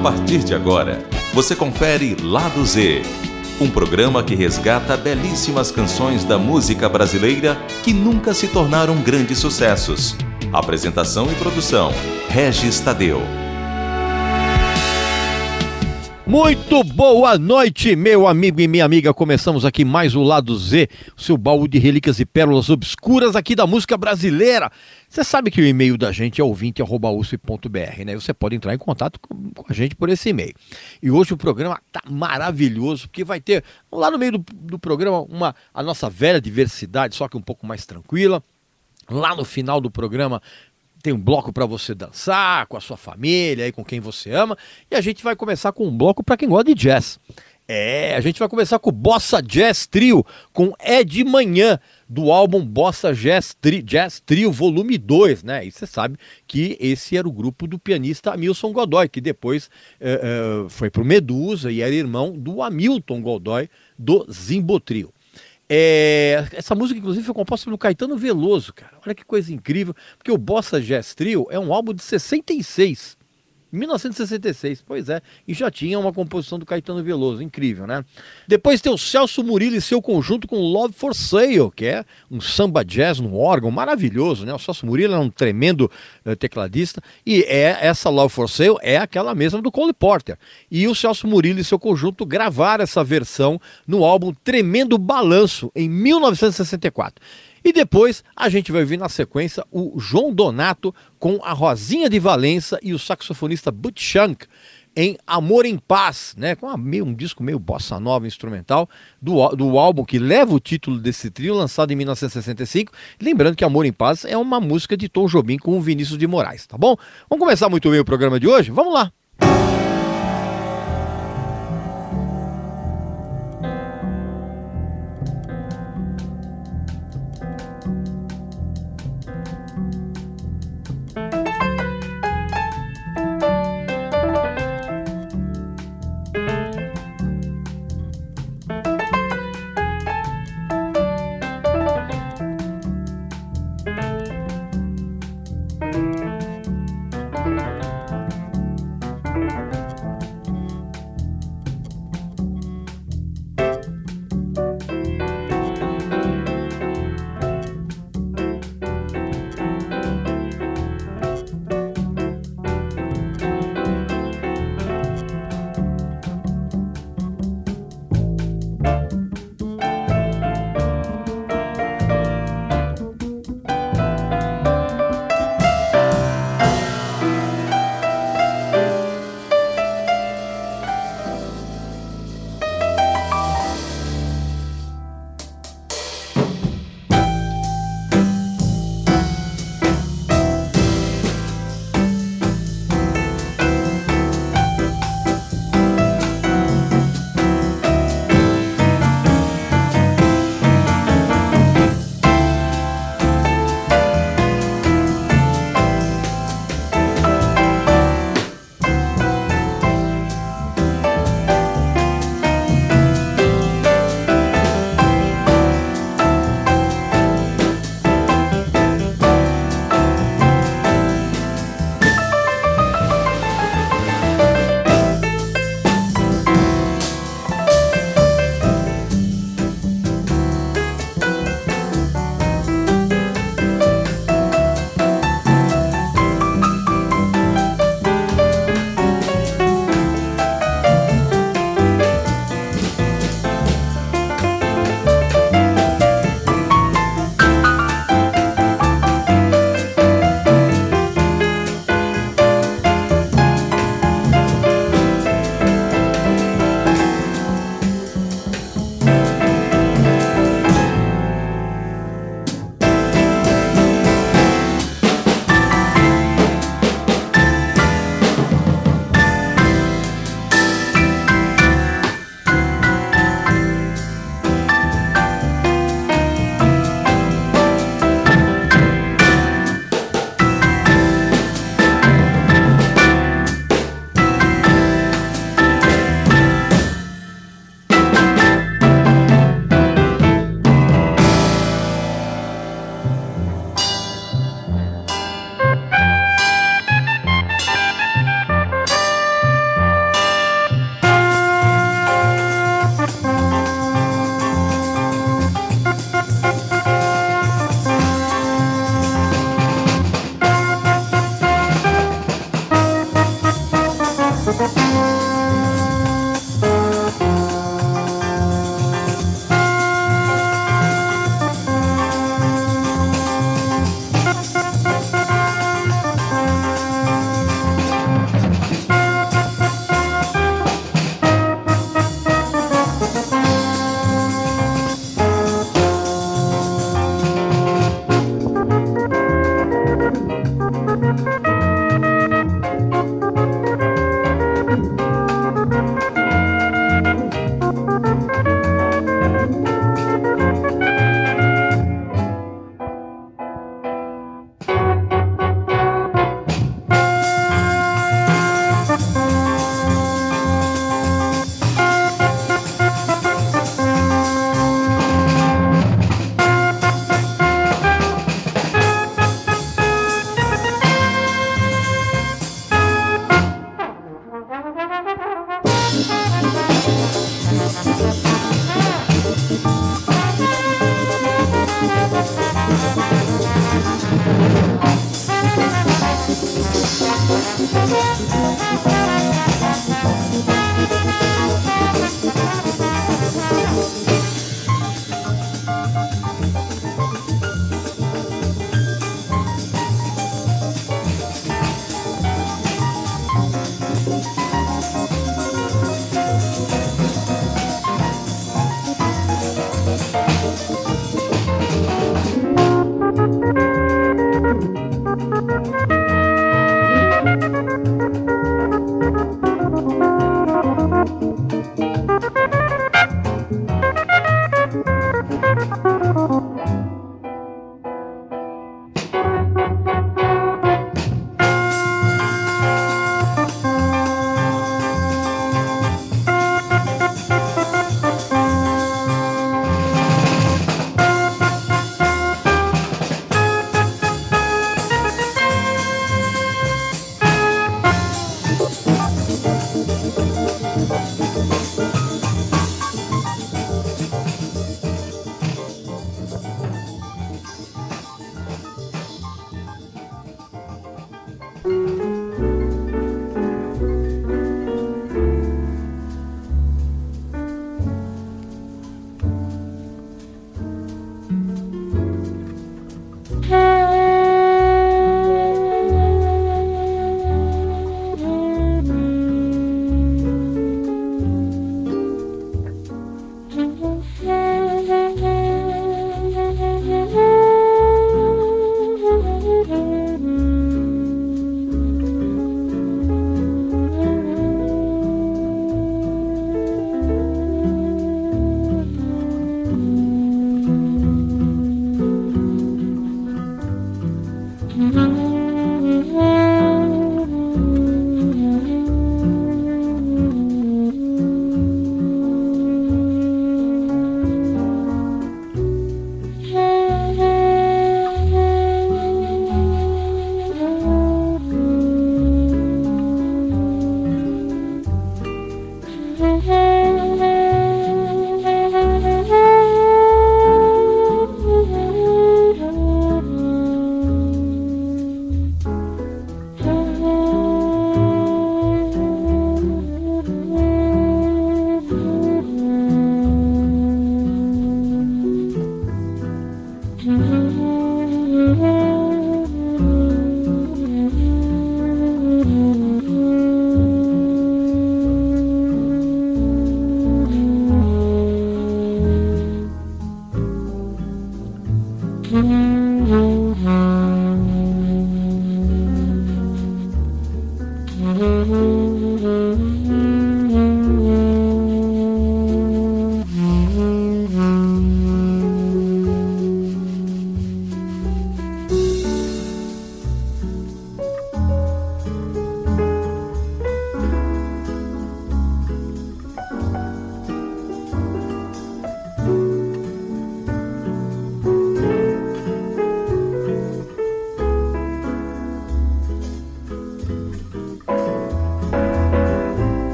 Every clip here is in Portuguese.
partir de agora, você confere Lado Z, um programa que resgata belíssimas canções da música brasileira que nunca se tornaram grandes sucessos. Apresentação e produção: Regis Tadeu. Muito boa noite, meu amigo e minha amiga. Começamos aqui mais o Lado Z, o seu baú de relíquias e pérolas obscuras aqui da música brasileira. Você sabe que o e-mail da gente é ouvinte.usp.br, né? Você pode entrar em contato com, a gente por esse e-mail. E hoje o programa tá maravilhoso, porque vai ter lá no meio do, do programa uma, a nossa velha diversidade, só que um pouco mais tranquila. Lá no final do programa tem um bloco para você dançar com a sua família e com quem você ama. E a gente vai começar com um bloco para quem gosta de jazz. É, a gente vai começar com o Bossa Jazz Trio, com É de Manhã, do álbum Bossa Jazz, Tri, Jazz Trio Volume 2, né? E você sabe que esse era o grupo do pianista Hamilton Godoy, que depois é, é, foi pro Medusa e era irmão do Hamilton Godoy, do Zimbo Trio. É, essa música, inclusive, foi composta pelo Caetano Veloso, cara. Olha que coisa incrível, porque o Bossa Jazz Trio é um álbum de 66. 1966, pois é, e já tinha uma composição do Caetano Veloso, incrível, né? Depois tem o Celso Murilo e seu conjunto com Love for Sale, que é um samba jazz no órgão maravilhoso, né? O Celso Murilo é um tremendo uh, tecladista e é essa Love for Sale é aquela mesma do Cole Porter. E o Celso Murilo e seu conjunto gravaram essa versão no álbum Tremendo Balanço em 1964. E depois a gente vai ver na sequência o João Donato com a Rosinha de Valença e o saxofonista Butch Shank em Amor em Paz, né? Com uma, meio, um disco meio bossa nova instrumental do, do álbum que leva o título desse trio, lançado em 1965. Lembrando que Amor em Paz é uma música de Tom Jobim com o Vinícius de Moraes, tá bom? Vamos começar muito bem o programa de hoje? Vamos lá!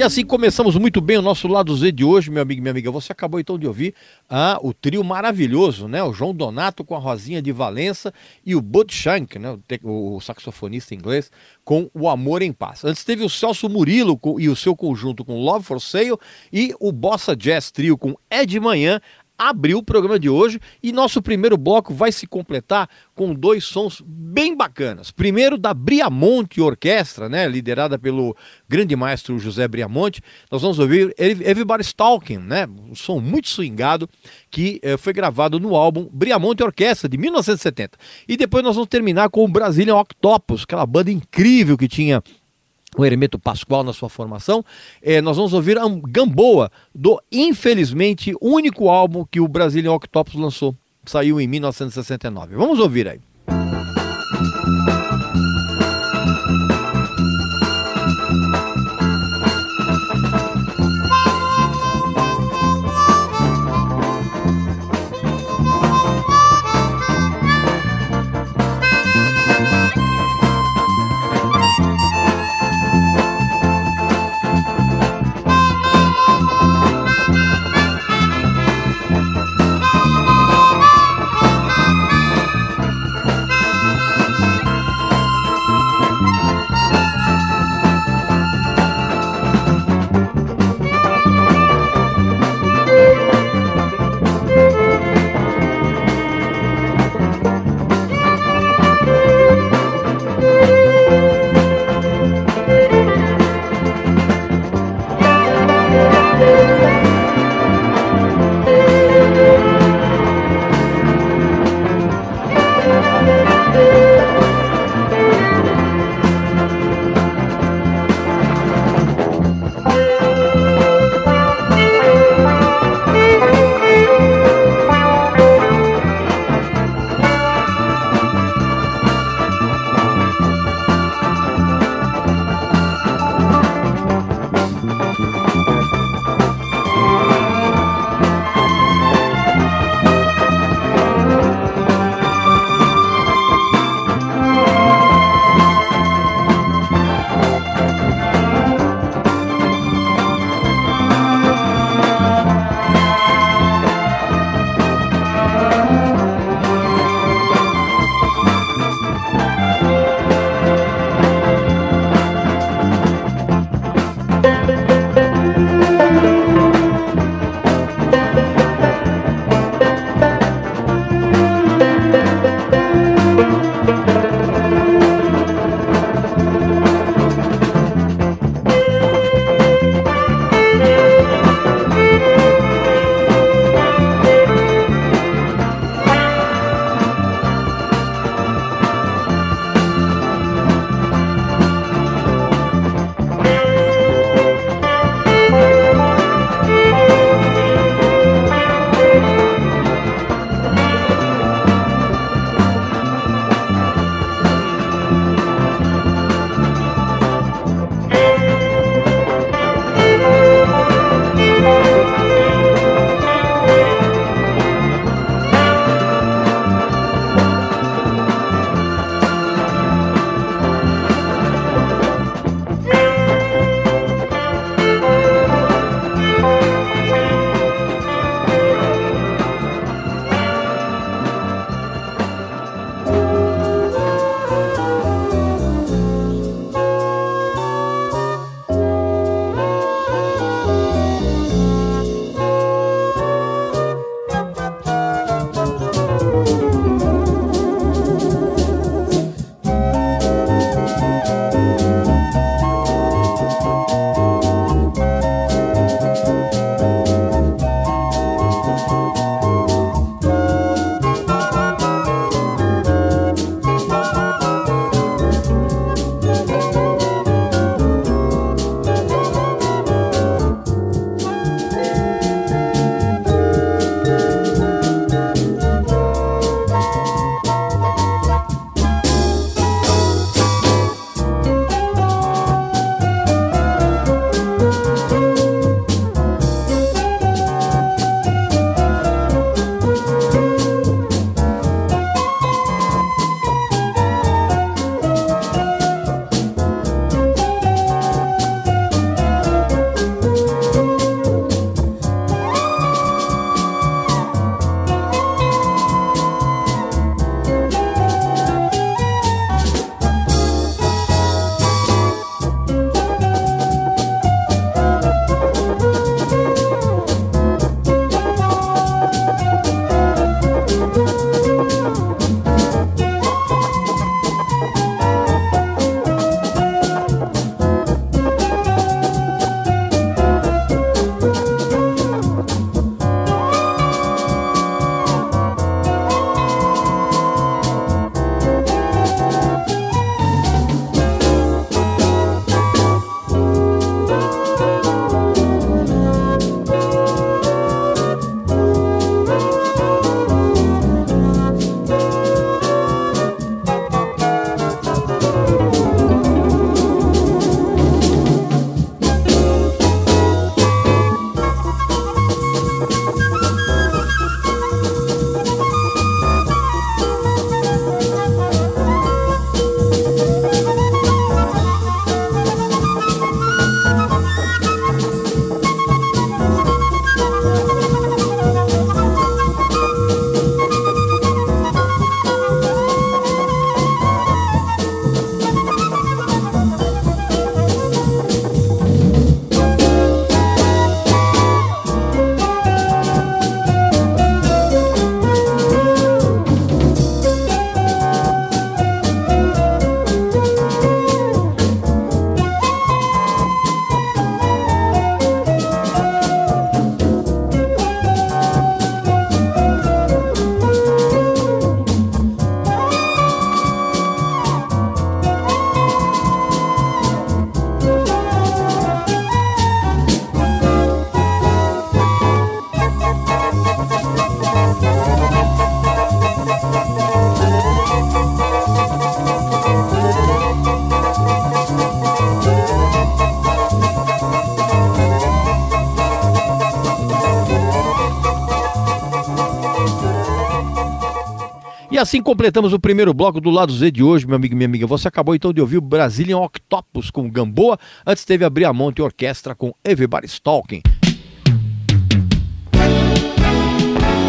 E assim começamos muito bem o nosso lado Z de hoje, meu amigo e minha amiga. Você acabou então de ouvir ah, o trio maravilhoso, né? O João Donato com a Rosinha de Valença e o Bud Shank, né? O, saxofonista inglês, com O Amor em Paz. Antes teve o Celso Murilo com, e o seu conjunto com Love for Sale e o Bossa Jazz Trio com Ed Manhã, abriu o programa de hoje e nosso primeiro bloco vai se completar com dois sons bem bacanas. Primeiro da Briamonte Orquestra, né, liderada pelo grande maestro José Briamonte. Nós vamos ouvir Everybody's Talking, né, um som muito swingado que eh, foi gravado no álbum Briamonte Orquestra de 1970. E depois nós vamos terminar com o Brazilian Octopus, aquela banda incrível que tinha o Hermeto Pascoal na sua formação, é, nós vamos ouvir a Gamboa, do infelizmente único álbum que o Brazilian Octopus lançou. Saiu em 1969. Vamos ouvir aí. Assim completamos o primeiro bloco do lado Z de hoje, meu amigo e minha amiga. Você acabou então de ouvir o Brazilian Octopus com Gamboa. Antes teve a Orquestra com Everybody's Talking.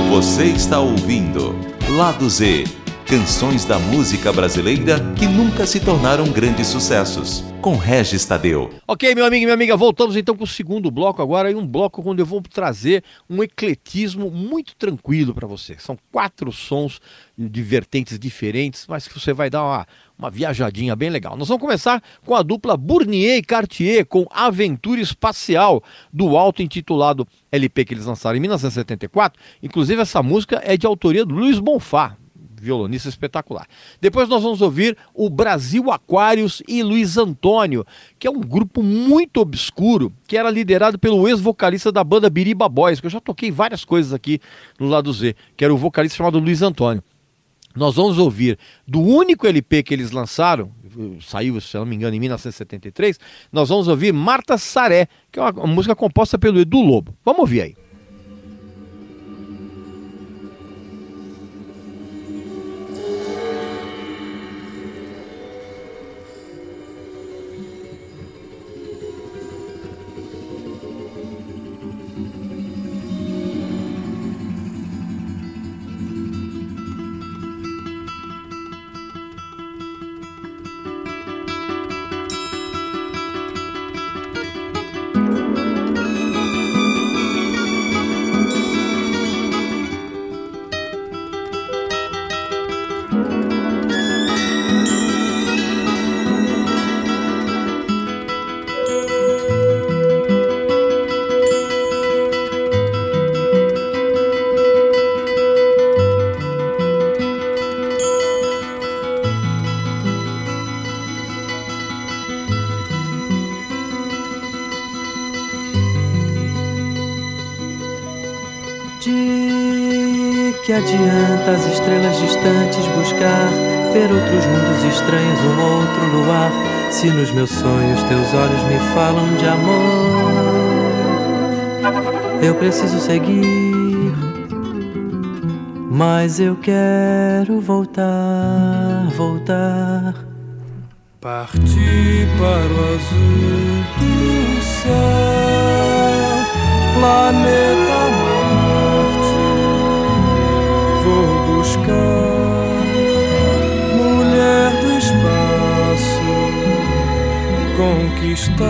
Você está ouvindo Lado Z Canções da música brasileira que nunca se tornaram grandes sucessos, com Regis Tadeu. Ok, meu amigo e minha amiga, voltamos então com o segundo bloco agora, e um bloco onde eu vou trazer um ecletismo muito tranquilo para você. São quatro sons de vertentes diferentes, mas que você vai dar uma, uma viajadinha bem legal. Nós vamos começar com a dupla Bournier e Cartier com Aventura Espacial, do alto intitulado LP que eles lançaram em 1974. Inclusive, essa música é de autoria do Luiz Bonfá, violonista espetacular. Depois nós vamos ouvir o Brasil Aquários e Luiz Antônio, que é um grupo muito obscuro, que era liderado pelo ex-vocalista da banda Biriba Boys, que eu já toquei várias coisas aqui no lado Z, que era o vocalista chamado Luiz Antônio. Nós vamos ouvir do único LP que eles lançaram, saiu, se não me engano, em 1973, nós vamos ouvir Marta Saré, que é uma, música composta pelo Edu Lobo. Vamos ouvir aí. Que adianta as estrelas distantes buscar, ver outros mundos estranhos, um outro luar, se nos meus sonhos teus olhos me falam de amor. Eu preciso seguir, mas eu quero voltar, voltar. Partir para o azul do céu, planeta buscar, mulher do espaço, conquistar,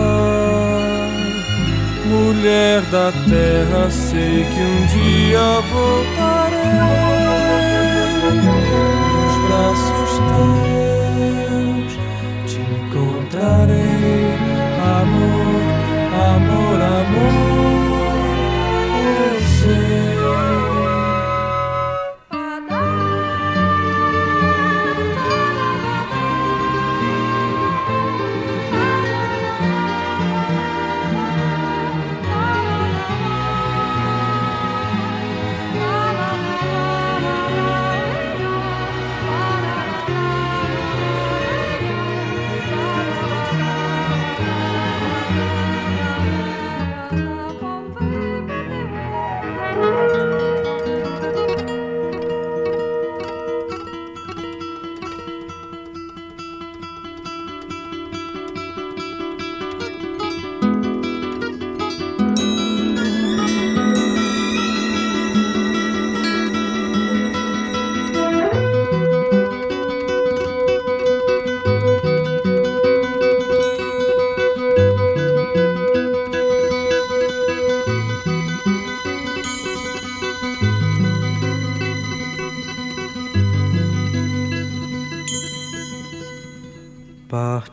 mulher da terra, sei que um dia voltarei. Nos braços teus, te encontrarei, amor, amor, amor, eu sei.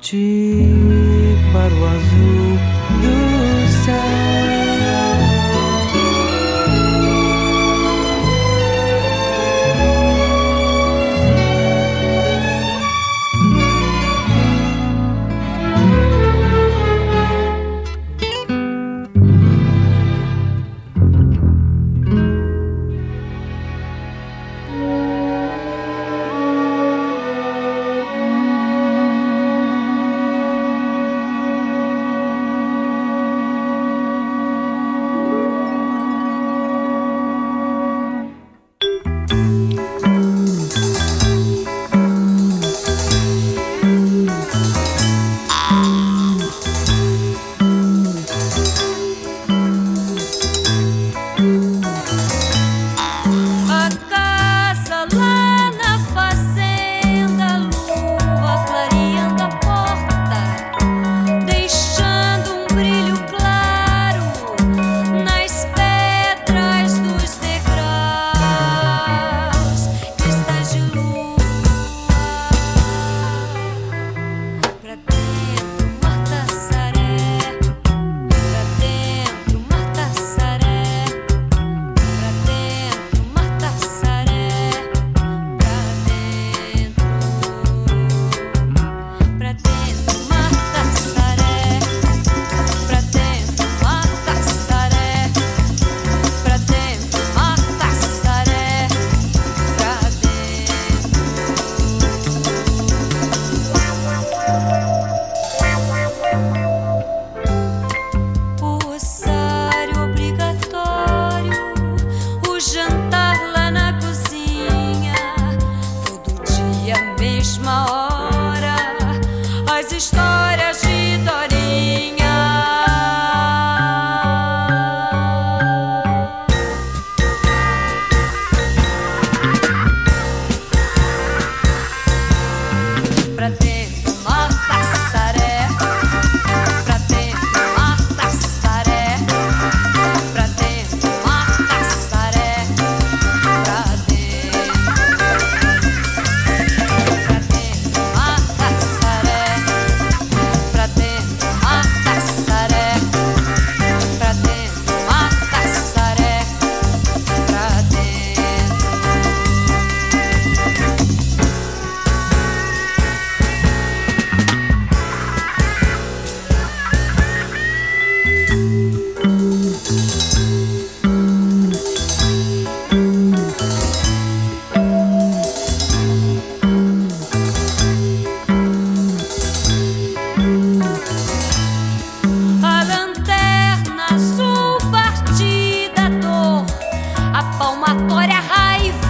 to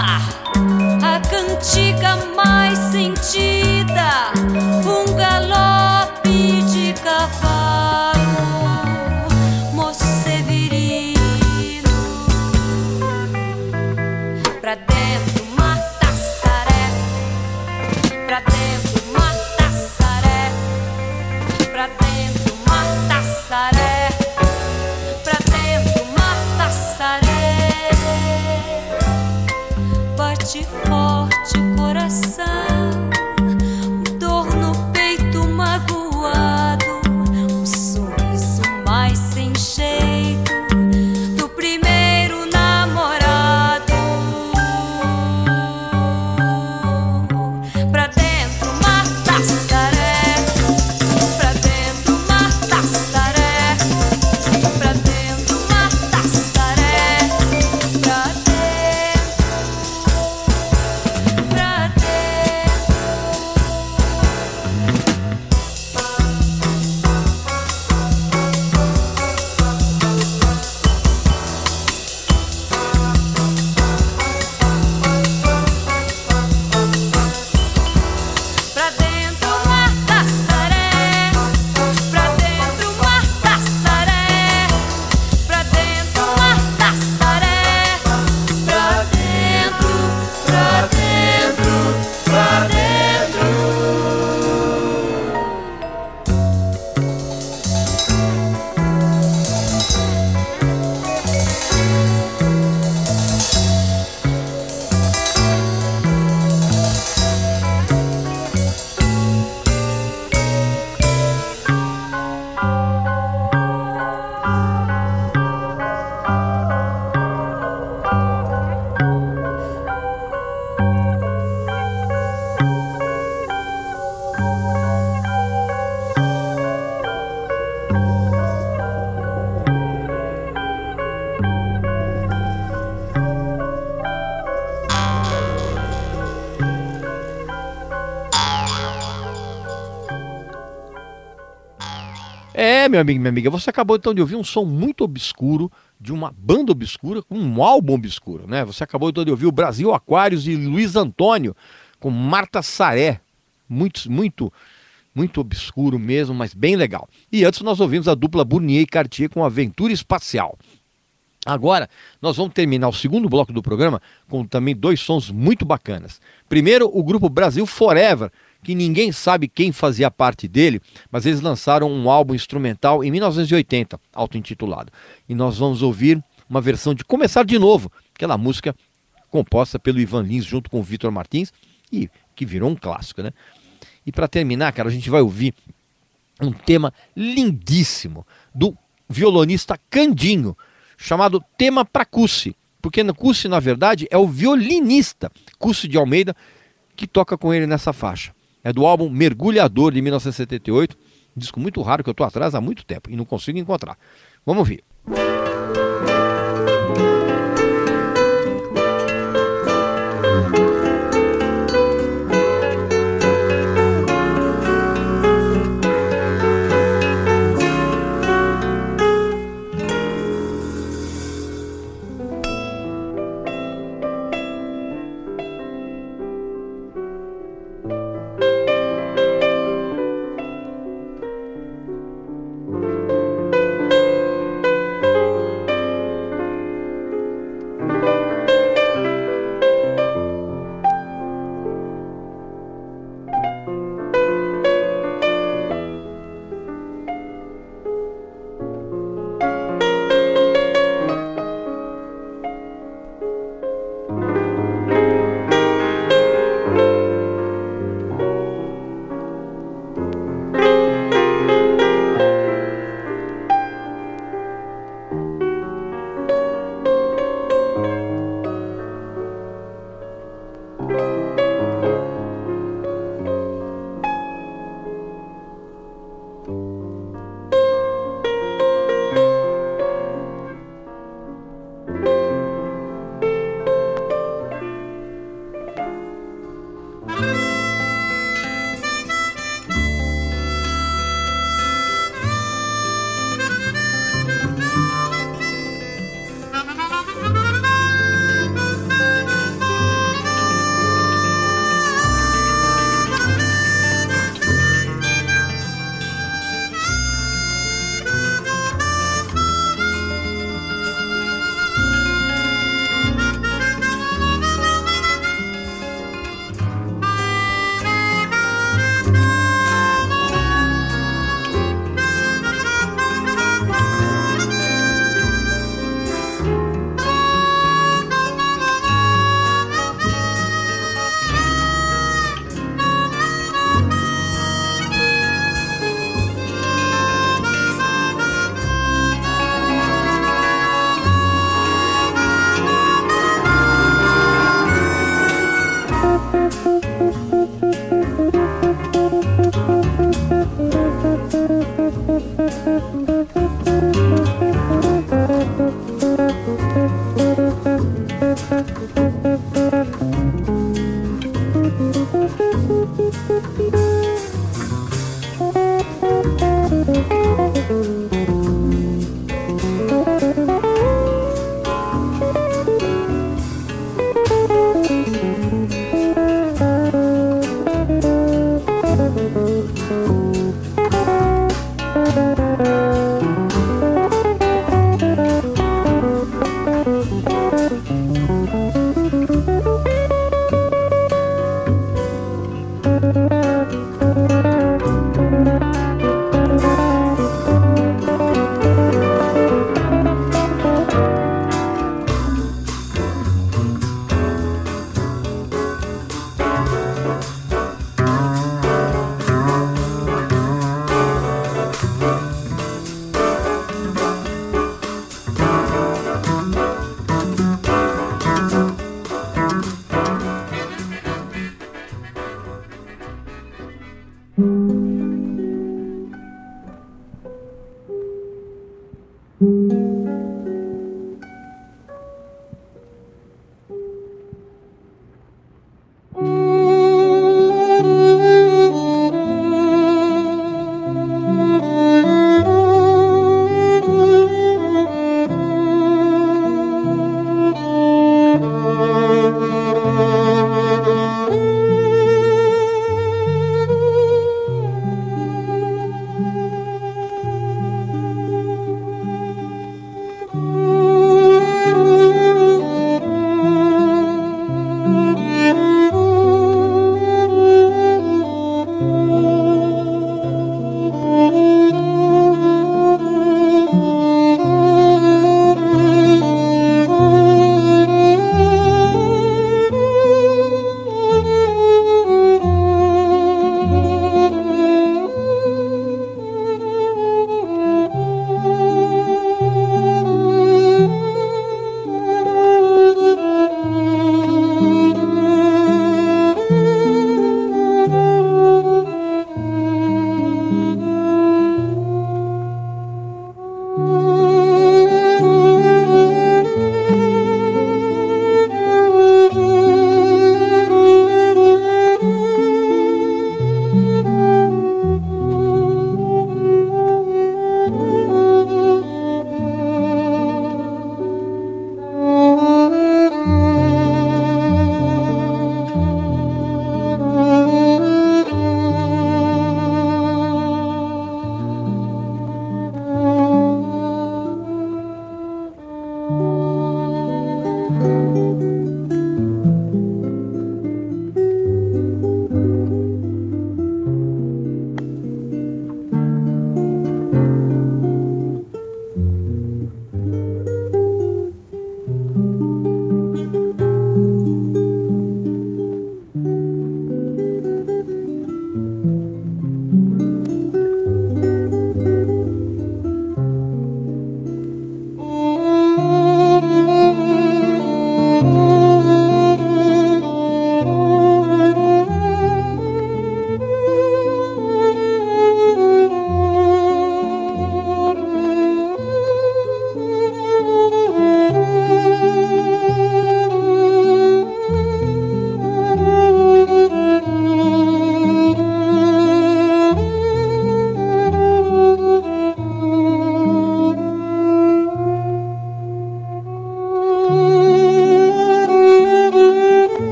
a cantiga mais sentida. Meu amigo minha amiga, você acabou então de ouvir um som muito obscuro de uma banda obscura um álbum obscuro, né? Você acabou então de ouvir o Brasil Aquários e Luiz Antônio com Marta Saré, muito, muito, muito obscuro mesmo, mas bem legal. E antes nós ouvimos a dupla Burnier e Cartier com Aventura Espacial. Agora, nós vamos terminar o segundo bloco do programa com também dois sons muito bacanas. Primeiro, o grupo Brasil Forever, que ninguém sabe quem fazia parte dele, mas eles lançaram um álbum instrumental em 1980, auto-intitulado. E nós vamos ouvir uma versão de Começar de Novo, aquela música composta pelo Ivan Lins junto com o Vitor Martins e que virou um clássico, né? E para terminar, cara, a gente vai ouvir um tema lindíssimo do violonista Candinho, chamado Tema para Cussi, porque Cussi, na verdade, é o violinista Cussi de Almeida que toca com ele nessa faixa. É do álbum Mergulhador de 1978, um disco muito raro que eu estou atrás há muito tempo e não consigo encontrar. Vamos ouvir. que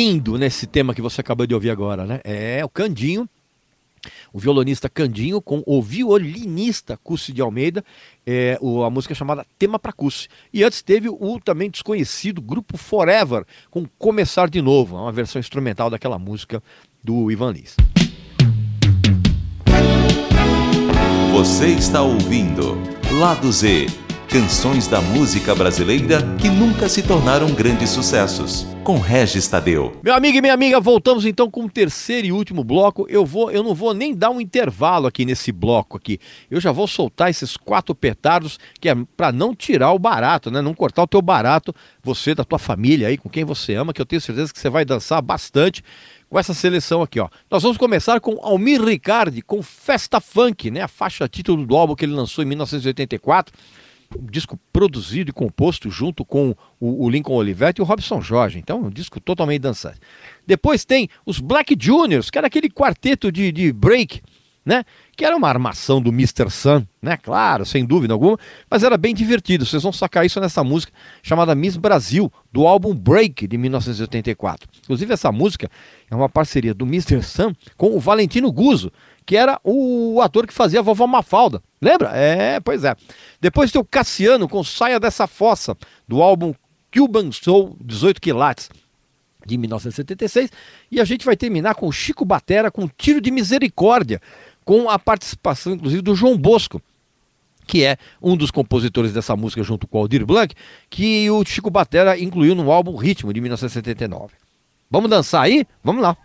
lindo nesse tema que você acabou de ouvir agora, né? É o Candinho, o violonista Candinho com o violinista Cussi de Almeida, é, o, a música é chamada Tema para Cussi. E antes teve o também desconhecido grupo Forever com Começar de Novo, uma versão instrumental daquela música do Ivan Lins. Você está ouvindo Lado Z Canções da música brasileira que nunca se tornaram grandes sucessos. Com Regis Tadeu. Meu amigo e minha amiga, voltamos então com o terceiro e último bloco. Eu vou, eu não vou nem dar um intervalo aqui nesse bloco aqui. Eu já vou soltar esses quatro petardos que é para não tirar o barato, né? Não cortar o teu barato, você da tua família aí, com quem você ama, que eu tenho certeza que você vai dançar bastante com essa seleção aqui, ó. Nós vamos começar com Almir Ricardi com Festa Funk, né? A faixa título do álbum que ele lançou em 1984 um disco produzido e composto junto com o, o, Lincoln Olivetti e o Robson Jorge. Então, um disco totalmente dançante. Depois tem os Black Juniors, que era aquele quarteto de, de break, né? Que era uma armação do Mr. Sun, né? Claro, sem dúvida alguma, mas era bem divertido. Vocês vão sacar isso nessa música chamada Miss Brasil, do álbum Break de 1984. Inclusive, essa música é uma parceria do Mr. Sun com o Valentino Guzzo, que era o ator que fazia a vovó Mafalda. Lembra? É, pois é. Depois tem o Cassiano com Saia dessa Fossa, do álbum Cuban Soul 18 Quilates, de 1976. E a gente vai terminar com Chico Batera com Tiro de Misericórdia, com a participação, inclusive, do João Bosco que é um dos compositores dessa música junto com o Aldir Blanc, que o Chico Batera incluiu no álbum Ritmo de 1979. Vamos dançar aí? Vamos lá.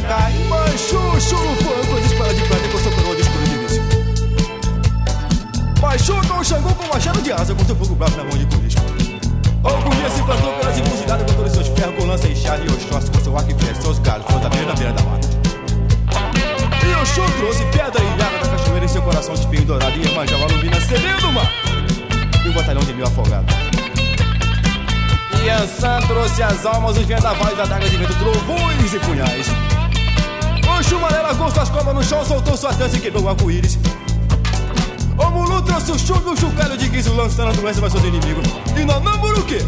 Cacundeia e cacai. Mas chuchu foram coisas para de prata com coroa de escuro de vício. Mas chuca o com machado de asa com seu fogo bravo na mão de curisco. Algum se plantou pelas encruzilhadas com todos seus ferros com lança inchada e Oxóssi com seu arco e flecha, seus galhos, suas abelhas na beira da mata. E o show trouxe pedra e água da cachoeira em seu coração de espinho dourado e Iemanjá alumina sereno o mar. E um batalhão de mil afogados. E Ansan trouxe as almas, os vendavais, adagas de vento, trovões e punhais. O chumaré largou suas cobras no chão, soltou sua dança e quebrou o arco-íris. O Mulu trouxe o chumbo o chocalho de guiso, lançando a doença para seus inimigos. E Nanamuru o quê?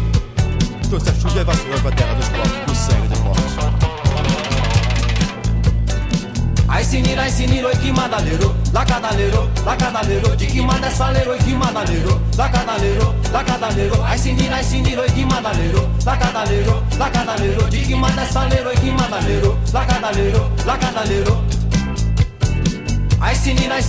Trouxe a chuva e a vassoura pra terra dos povos, do sangue dos mortos. Ai sinira, ai oi que madaleiro, cadaleiro, de que manda saleiro, oi que madaleiro, lá cadaleiro, lá cadaleiro, ai sinira, ai lá cadaleiro, lá cadaleiro, de que manda saleiro, oi que madaleiro, lá cadaleiro, lá cadaleiro. Ai sinira, ai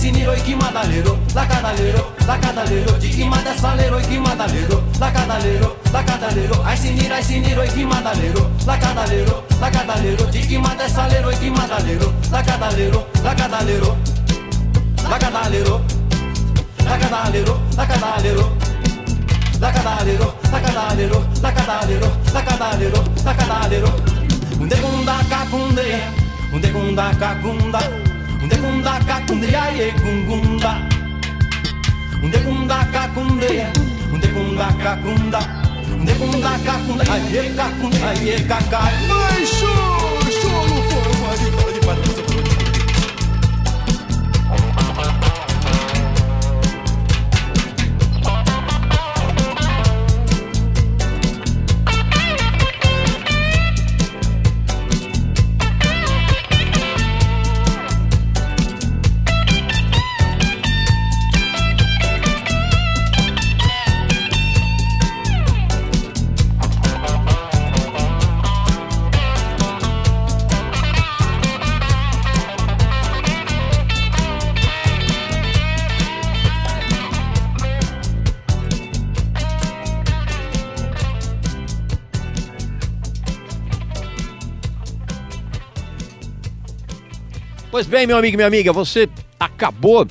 lá cadaleiro, lá cadaleiro, de que manda saleiro, oi que madaleiro, lá cadaleiro, lá cadaleiro, ai sinira, ai sinira, oi que madaleiro, lá cadaleiro, lá cadaleiro, de que manda saleiro, oi que madaleiro, lá cadaleiro, lá cadaleiro, lá cadaleiro, lá cadaleiro, lá cadaleiro. La cadalero, la cadalero, la cadalero, la cadalero, la cadalero. Unde gunda cacunde, unde gunda cacunda, unde gunda cacunde, aye gungunda. Unde gunda cacunde, unde gunda cacunda, unde gunda cacunda, aye cacunda, aye cacai. Mas chuchu não foram mais bem, meu amigo e minha amiga, você acabou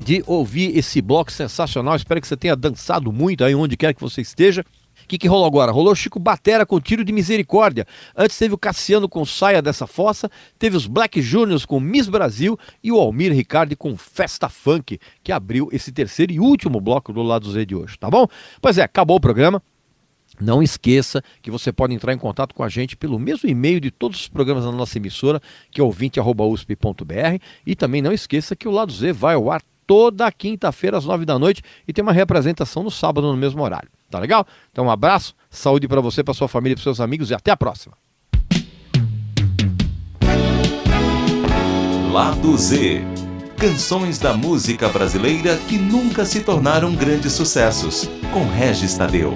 de ouvir esse bloco sensacional. Espero que você tenha dançado muito aí onde quer que você esteja. O que, que rolou agora? Rolou Chico Batera com Tiro de Misericórdia. Antes teve o Cassiano com Saia dessa Fossa, teve os Black Juniors com Miss Brasil e o Almir Ricardo com Festa Funk, que abriu esse terceiro e último bloco do Lado Z de hoje, tá bom? Pois é, acabou o programa. Não esqueça que você pode entrar em contato com a gente pelo mesmo e-mail de todos os programas da nossa emissora, que é ouvinte.usp.br. E também não esqueça que o Lado Z vai ao ar toda quinta-feira às nove da noite e tem uma representação no sábado no mesmo horário. Tá legal? Então um abraço, saúde para você, para sua família, para seus amigos e até a próxima. Lado Z. Canções da música brasileira que nunca se tornaram grandes sucessos. Com Regis Tadeu.